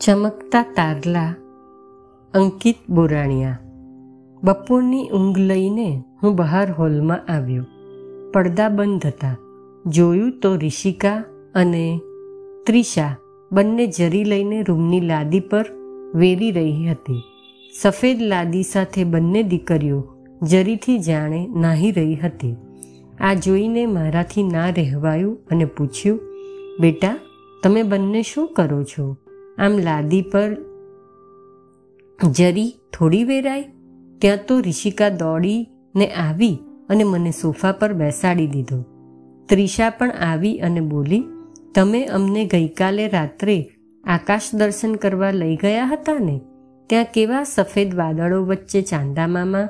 ચમકતા તારલા, અંકિત બોરાણિયા. બપોરની ઊંઘ લઈને હું બહાર હોલમાં આવ્યો. પડદા બંધ હતા. જોયું તો રિષિકા અને ત્રિષા બંને જરી લઈને રૂમની લાદી પર વેરી રહી હતી. સફેદ લાદી સાથે બંને દીકરીઓ જરીથી જાણે નાહી રહી હતી. આ જોઈને મારાથી ના રહેવાયું અને પૂછ્યું, બેટા, તમે બંને શું કરો છો? આમ લાદી પર જરી થોડી વેરાય ત્યાં તો રિષિકા દોડીને આવી અને મને સોફા પર બેસાડી દીધો. ત્રિષા પણ આવી અને બોલી, તમે અમને ગઈકાલે રાત્રે આકાશ દર્શન કરવા લઈ ગયા હતા ને? ત્યાં કેવા સફેદ વાદળો વચ્ચે ચાંદામામાં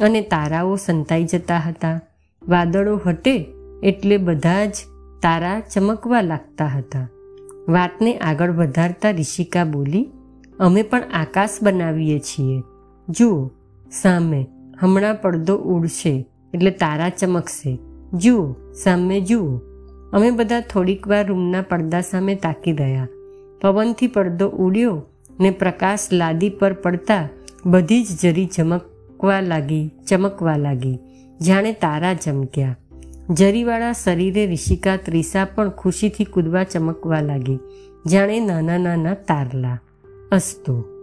અને તારાઓ સંતાઈ જતા હતા. વાદળો હટે એટલે બધા જ તારા ચમકવા લાગતા હતા. વાતને આગળ વધારતા રિષિકા બોલી, અમે પણ આકાશ બનાવીએ છીએ. જુઓ, સામે હમણાં પડદો ઉડશે એટલે તારા ચમકશે. જુઓ, સામે જુઓ. અમે બધા થોડીક વાર રૂમના પડદા સામે તાકી રહ્યા. પવનથી પડદો ઉડ્યો ને પ્રકાશ લાદી પર પડતા બધી જ જરી ચમકવા લાગી ચમકવા લાગી. જાણે તારા ચમક્યા. જરીવાળા શરીરે રિષિકા ત્રિષા પણ ખુશીથી કૂદવા ચમકવા લાગી. જાણે નાના નાના તારલા. અસ્તો.